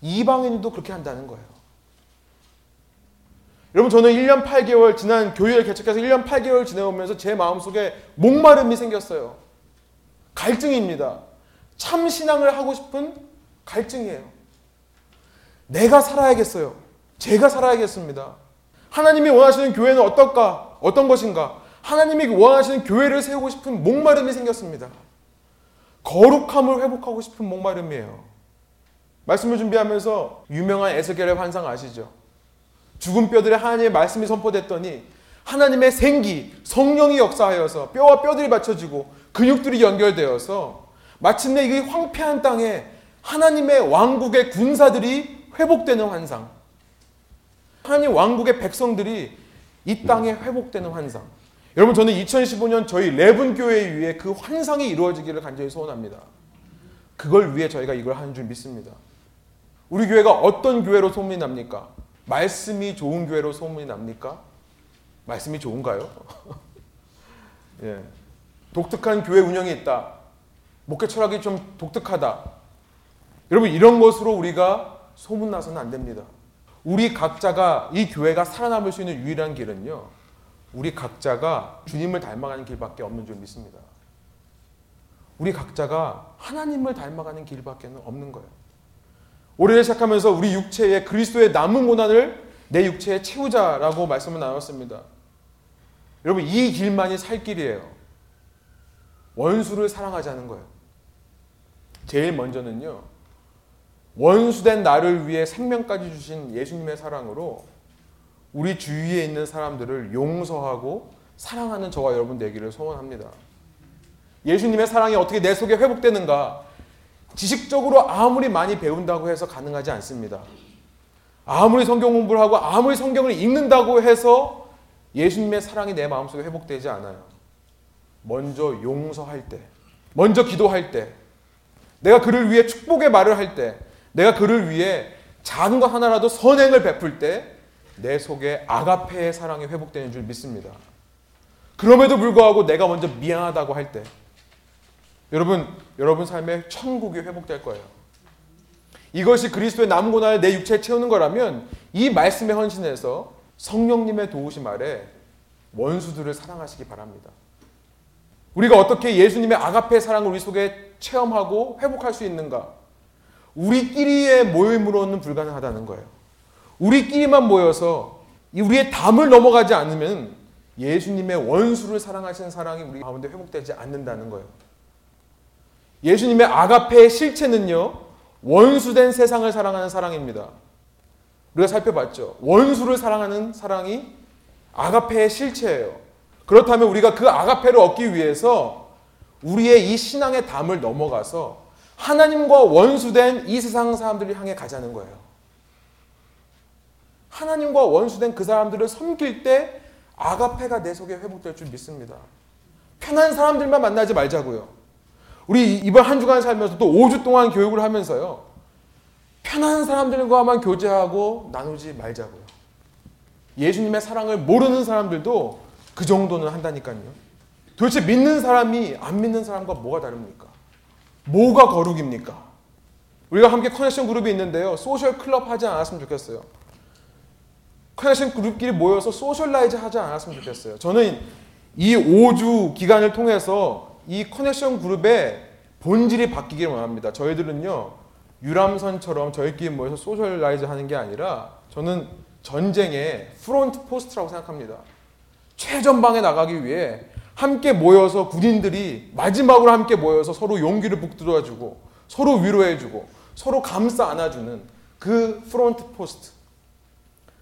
이방인도 그렇게 한다는 거예요. 여러분 저는 1년 8개월 지난 교회를 개척해서 1년 8개월 지내오면서 제 마음속에 목마름이 생겼어요. 갈증입니다. 참 신앙을 하고 싶은 갈증이에요. 내가 살아야겠어요. 제가 살아야겠습니다. 하나님이 원하시는 교회는 어떨까? 어떤 것인가? 하나님이 원하시는 교회를 세우고 싶은 목마름이 생겼습니다. 거룩함을 회복하고 싶은 목마름이에요. 말씀을 준비하면서 유명한 에스겔의 환상 아시죠? 죽은 뼈들의 하나님의 말씀이 선포됐더니 하나님의 생기, 성령이 역사하여서 뼈와 뼈들이 받쳐지고 근육들이 연결되어서 마침내 이 황폐한 땅에 하나님의 왕국의 군사들이 회복되는 환상. 하나님 왕국의 백성들이 이 땅에 회복되는 환상. 여러분 저는 2015년 저희 레븐 교회 위에 그 환상이 이루어지기를 간절히 소원합니다. 그걸 위해 저희가 이걸 하는 줄 믿습니다. 우리 교회가 어떤 교회로 소문이 납니까? 말씀이 좋은 교회로 소문이 납니까? 말씀이 좋은가요? 예. 독특한 교회 운영이 있다. 목회 철학이 좀 독특하다. 여러분 이런 것으로 우리가 소문나서는 안 됩니다. 우리 각자가 이 교회가 살아남을 수 있는 유일한 길은요. 우리 각자가 주님을 닮아가는 길밖에 없는 줄 믿습니다. 우리 각자가 하나님을 닮아가는 길밖에 없는 거예요. 올해를 시작하면서 우리 육체에 그리스도의 남은 고난을 내 육체에 채우자라고 말씀을 나눴습니다. 여러분 이 길만이 살 길이에요. 원수를 사랑하자는 거예요. 제일 먼저는요. 원수된 나를 위해 생명까지 주신 예수님의 사랑으로 우리 주위에 있는 사람들을 용서하고 사랑하는 저와 여러분 되기를 소원합니다. 예수님의 사랑이 어떻게 내 속에 회복되는가? 지식적으로 아무리 많이 배운다고 해서 가능하지 않습니다. 아무리 성경 공부를 하고 아무리 성경을 읽는다고 해서 예수님의 사랑이 내 마음속에 회복되지 않아요. 먼저 용서할 때, 먼저 기도할 때, 내가 그를 위해 축복의 말을 할 때, 내가 그를 위해 작은 것 하나라도 선행을 베풀 때, 내 속에 아가페의 사랑이 회복되는 줄 믿습니다. 그럼에도 불구하고 내가 먼저 미안하다고 할 때, 여러분, 여러분 삶에 천국이 회복될 거예요. 이것이 그리스도의 남은 고난을 내 육체에 채우는 거라면 이 말씀에 헌신해서 성령님의 도우심 아래 원수들을 사랑하시기 바랍니다. 우리가 어떻게 예수님의 아가페 사랑을 우리 속에 체험하고 회복할 수 있는가? 우리끼리의 모임으로는 불가능하다는 거예요. 우리끼리만 모여서 우리의 담을 넘어가지 않으면 예수님의 원수를 사랑하시는 사랑이 우리 가운데 회복되지 않는다는 거예요. 예수님의 아가페의 실체는요, 원수된 세상을 사랑하는 사랑입니다. 우리가 살펴봤죠. 원수를 사랑하는 사랑이 아가페의 실체예요. 그렇다면 우리가 그 아가페를 얻기 위해서 우리의 이 신앙의 담을 넘어가서 하나님과 원수된 이 세상 사람들을 향해 가자는 거예요. 하나님과 원수된 그 사람들을 섬길 때 아가페가 내 속에 회복될 줄 믿습니다. 편한 사람들만 만나지 말자고요. 우리 이번 한 주간 살면서 또 5주 동안 교육을 하면서요. 편한 사람들과만 교제하고 나누지 말자고요. 예수님의 사랑을 모르는 사람들도 그 정도는 한다니까요. 도대체 믿는 사람이 안 믿는 사람과 뭐가 다릅니까? 뭐가 거룩입니까? 우리가 함께 connection group이 있는데요. social club 하지 않았으면 좋겠어요. connection group끼리 모여서 socialize 하지 않았으면 좋겠어요. 저는 이 5주 기간을 통해서 이 connection group의 본질이 바뀌기를 원합니다. 저희들은요, 유람선처럼 저희끼리 모여서 socialize 하는 게 아니라 저는 전쟁의 front post라고 생각합니다. 최전방에 나가기 위해 함께 모여서 군인들이 마지막으로 함께 모여서 서로 용기를 북돋아 주고 서로 위로해 주고 서로 감싸 안아주는 그 front post.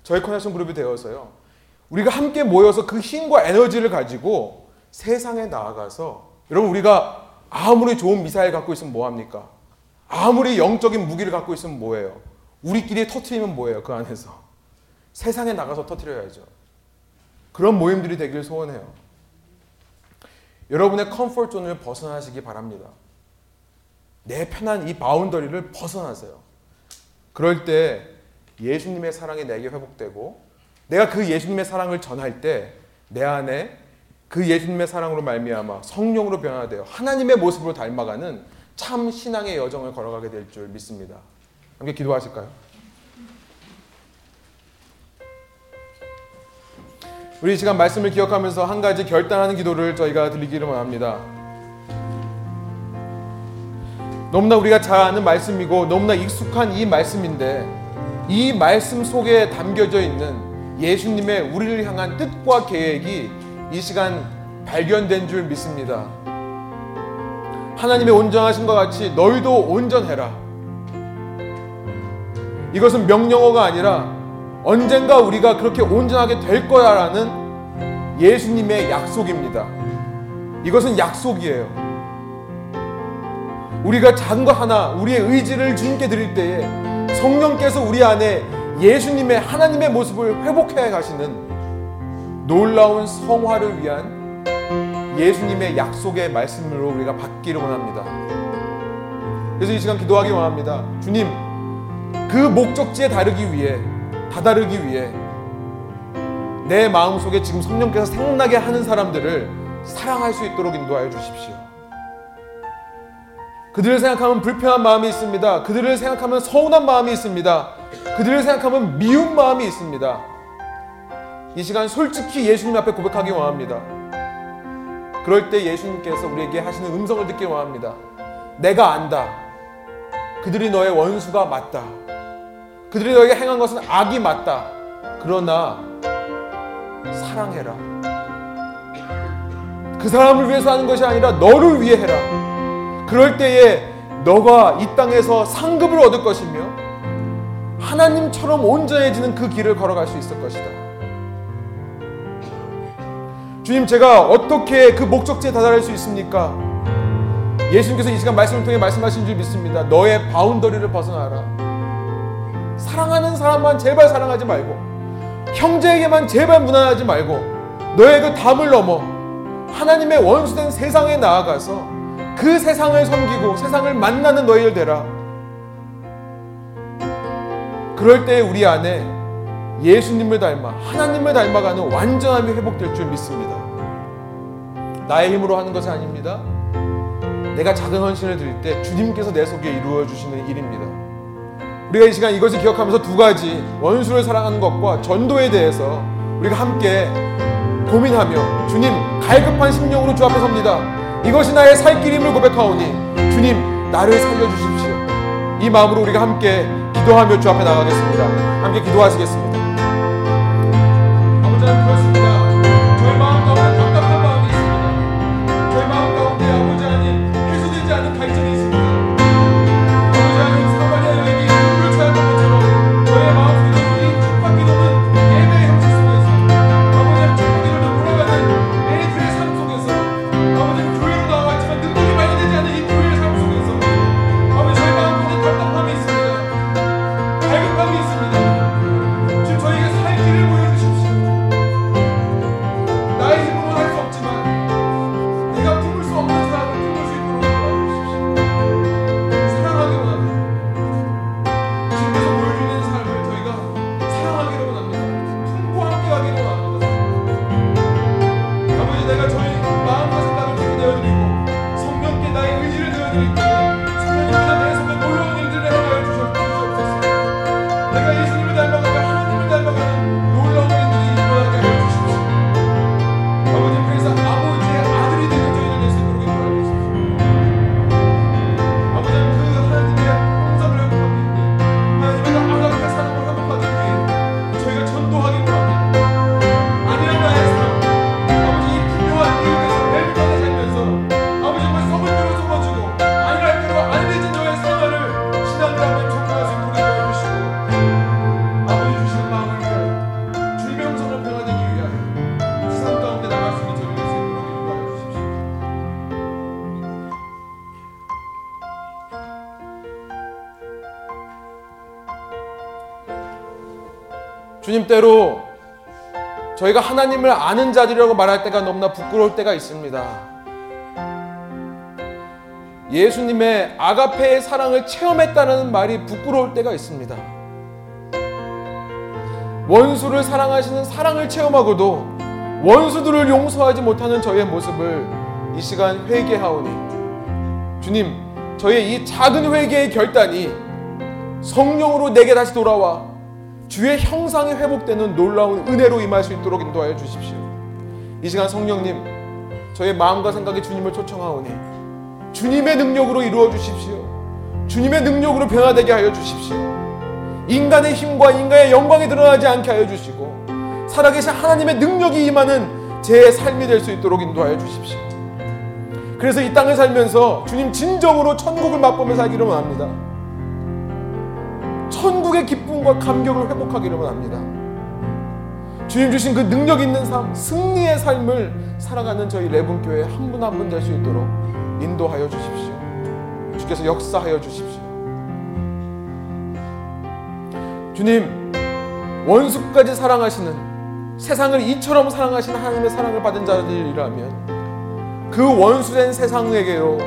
저희 connection group이 되어서요. 우리가 함께 모여서 그 힘과 에너지를 가지고 세상에 나아가서 여러분 우리가 아무리 좋은 미사일 갖고 있으면 뭐 합니까? 아무리 영적인 무기를 갖고 있으면 뭐예요? 우리끼리 터트리면 뭐예요? 그 안에서 세상에 나가서 터트려야죠. 그런 모임들이 되길 소원해요. 여러분의 comfort zone을 벗어나시기 바랍니다. 내 편한 이 boundary를 벗어나세요. 그럴 때 예수님의 사랑이 내게 회복되고 내가 그 예수님의 사랑을 전할 때 내 안에 그 예수님의 사랑으로 말미암아 성령으로 변화되어 하나님의 모습으로 닮아가는 참 신앙의 여정을 걸어가게 될 줄 믿습니다. 함께 기도하실까요? 우리 시간 말씀을 기억하면서 한 가지 결단하는 기도를 저희가 드리기를 원합니다. 너무나 우리가 잘 아는 말씀이고 너무나 익숙한 이 말씀인데 이 말씀 속에 담겨져 있는 예수님의 우리를 향한 뜻과 계획이 이 시간 발견된 줄 믿습니다. 하나님의 온전하신 것 같이 너희도 온전해라. 이것은 명령어가 아니라 언젠가 우리가 그렇게 온전하게 될 거야라는 예수님의 약속입니다. 이것은 약속이에요. 우리가 작은 것 하나, 우리의 의지를 주님께 드릴 때에 성령께서 우리 안에 예수님의 하나님의 모습을 회복해 가시는 놀라운 성화를 위한 예수님의 약속의 말씀으로 우리가 받기를 원합니다. 그래서 이 시간 기도하기 원합니다. 주님, 그 목적지에 다르기 위해, 다다르기 위해 내 마음 속에 지금 성령께서 생각나게 하는 사람들을 사랑할 수 있도록 인도하여 주십시오. 그들을 생각하면 불편한 마음이 있습니다. 그들을 생각하면 서운한 마음이 있습니다. 그들을 생각하면 미운 마음이 있습니다. 이 시간 솔직히 예수님 앞에 고백하기 원합니다. 그럴 때 예수님께서 우리에게 하시는 음성을 듣기 원합니다. 내가 안다. 그들이 너의 원수가 맞다. 그들이 너에게 행한 것은 악이 맞다. 그러나 사랑해라. 그 사람을 위해서 하는 것이 아니라 너를 위해 해라. 그럴 때에 너가 이 땅에서 상급을 얻을 것이며 하나님처럼 온전해지는 그 길을 걸어갈 수 있을 것이다. 주님 제가 어떻게 그 목적지에 다다를 수 있습니까? 예수님께서 이 시간 말씀을 통해 말씀하신 줄 믿습니다. 너의 바운더리를 벗어나라. 사랑하는 사람만 제발 사랑하지 말고 형제에게만 제발 무난하지 말고 너의 그 담을 넘어 하나님의 원수된 세상에 나아가서 그 세상을 섬기고 세상을 만나는 너희들 되라. 그럴 때 우리 안에 예수님을 닮아 하나님을 닮아가는 완전함이 회복될 줄 믿습니다. 나의 힘으로 하는 것이 아닙니다. 내가 작은 헌신을 드릴 때 주님께서 내 속에 이루어 주시는 일입니다. 우리가 이 시간 이것을 기억하면서 두 가지 원수를 사랑하는 것과 전도에 대해서 우리가 함께 고민하며 주님 갈급한 심령으로 주 앞에 섭니다. 이것이 나의 살 길임을 고백하오니 주님 나를 살려 주십시오. 이 마음으로 우리가 함께 기도하며 주 앞에 나가겠습니다. 함께 기도하시겠습니다. 때로 저희가 하나님을 아는 자들이라고 말할 때가 너무나 부끄러울 때가 있습니다. 예수님의 아가페의 사랑을 체험했다는 말이 부끄러울 때가 있습니다. 원수를 사랑하시는 사랑을 체험하고도 원수들을 용서하지 못하는 저의 모습을 이 시간 회개하오니 주님 저의 이 작은 회개의 결단이 성령으로 내게 다시 돌아와 주의 형상이 회복되는 놀라운 은혜로 임할 수 있도록 인도하여 주십시오. 이 시간 성령님 저의 마음과 생각이 주님을 초청하오니 주님의 능력으로 이루어 주십시오. 주님의 능력으로 변화되게 하여 주십시오. 인간의 힘과 인간의 영광이 드러나지 않게 하여 주시고 살아계신 하나님의 능력이 임하는 제 삶이 될 수 있도록 인도하여 주십시오. 그래서 이 땅을 살면서 주님 진정으로 천국을 맛보며 살기를 원합니다. 천국의 기쁨과 감격을 회복하기를 원합니다. 주님 주신 그 능력 있는 삶, 승리의 삶을 살아가는 저희 레분교회 한 분 한 분 될 수 있도록 인도하여 주십시오. 주께서 역사하여 주십시오. 주님, 원수까지 사랑하시는 세상을 이처럼 사랑하시는 하나님의 사랑을 받은 자들이라면 그 원수된 세상에게로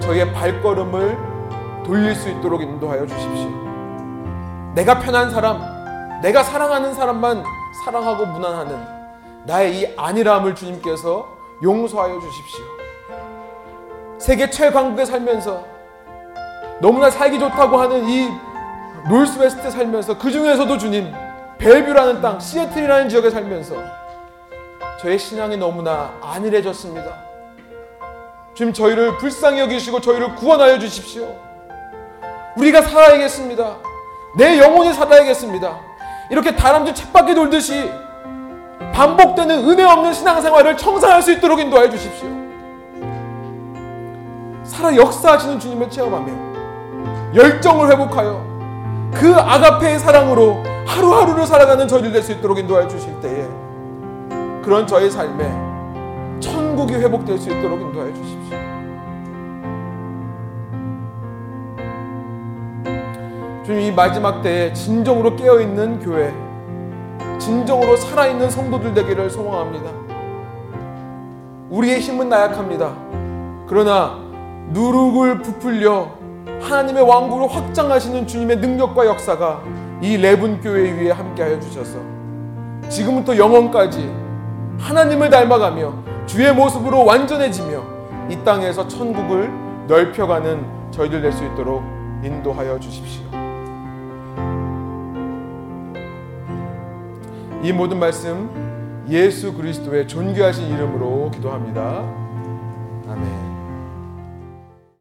저희의 발걸음을 돌릴 수 있도록 인도하여 주십시오. 내가 편한 사람, 내가 사랑하는 사람만 사랑하고 무난하는 나의 이 안일함을 주님께서 용서하여 주십시오. 세계 최강국에 살면서 너무나 살기 좋다고 하는 이 노스웨스트에 살면서 그 중에서도 주님 벨뷰라는 땅, 시애틀이라는 지역에 살면서 저의 신앙이 너무나 안일해졌습니다. 주님 저희를 불쌍히 여기시고 저희를 구원하여 주십시오. 우리가 살아야겠습니다. 내 영혼이 살아야겠습니다. 이렇게 다람쥐 책밖에 돌듯이 반복되는 은혜 없는 신앙생활을 청산할 수 있도록 인도하여 주십시오. 살아 역사하시는 주님을 체험하며 열정을 회복하여 그 아가페의 사랑으로 하루하루를 살아가는 저희들 될수 있도록 인도하여 주실 때에 그런 저의 삶에 천국이 회복될 수 있도록 인도하여 주십시오. 주님 이 마지막 때에 진정으로 깨어있는 교회 진정으로 살아있는 성도들 되기를 소망합니다. 우리의 힘은 나약합니다. 그러나 누룩을 부풀려 하나님의 왕국을 확장하시는 주님의 능력과 역사가 이 레분 교회 위에 함께하여 주셔서 지금부터 영원까지 하나님을 닮아가며 주의 모습으로 완전해지며 이 땅에서 천국을 넓혀가는 저희들 될 수 있도록 인도하여 주십시오. 이 모든 말씀 예수 그리스도의 존귀하신 이름으로 기도합니다. 아멘.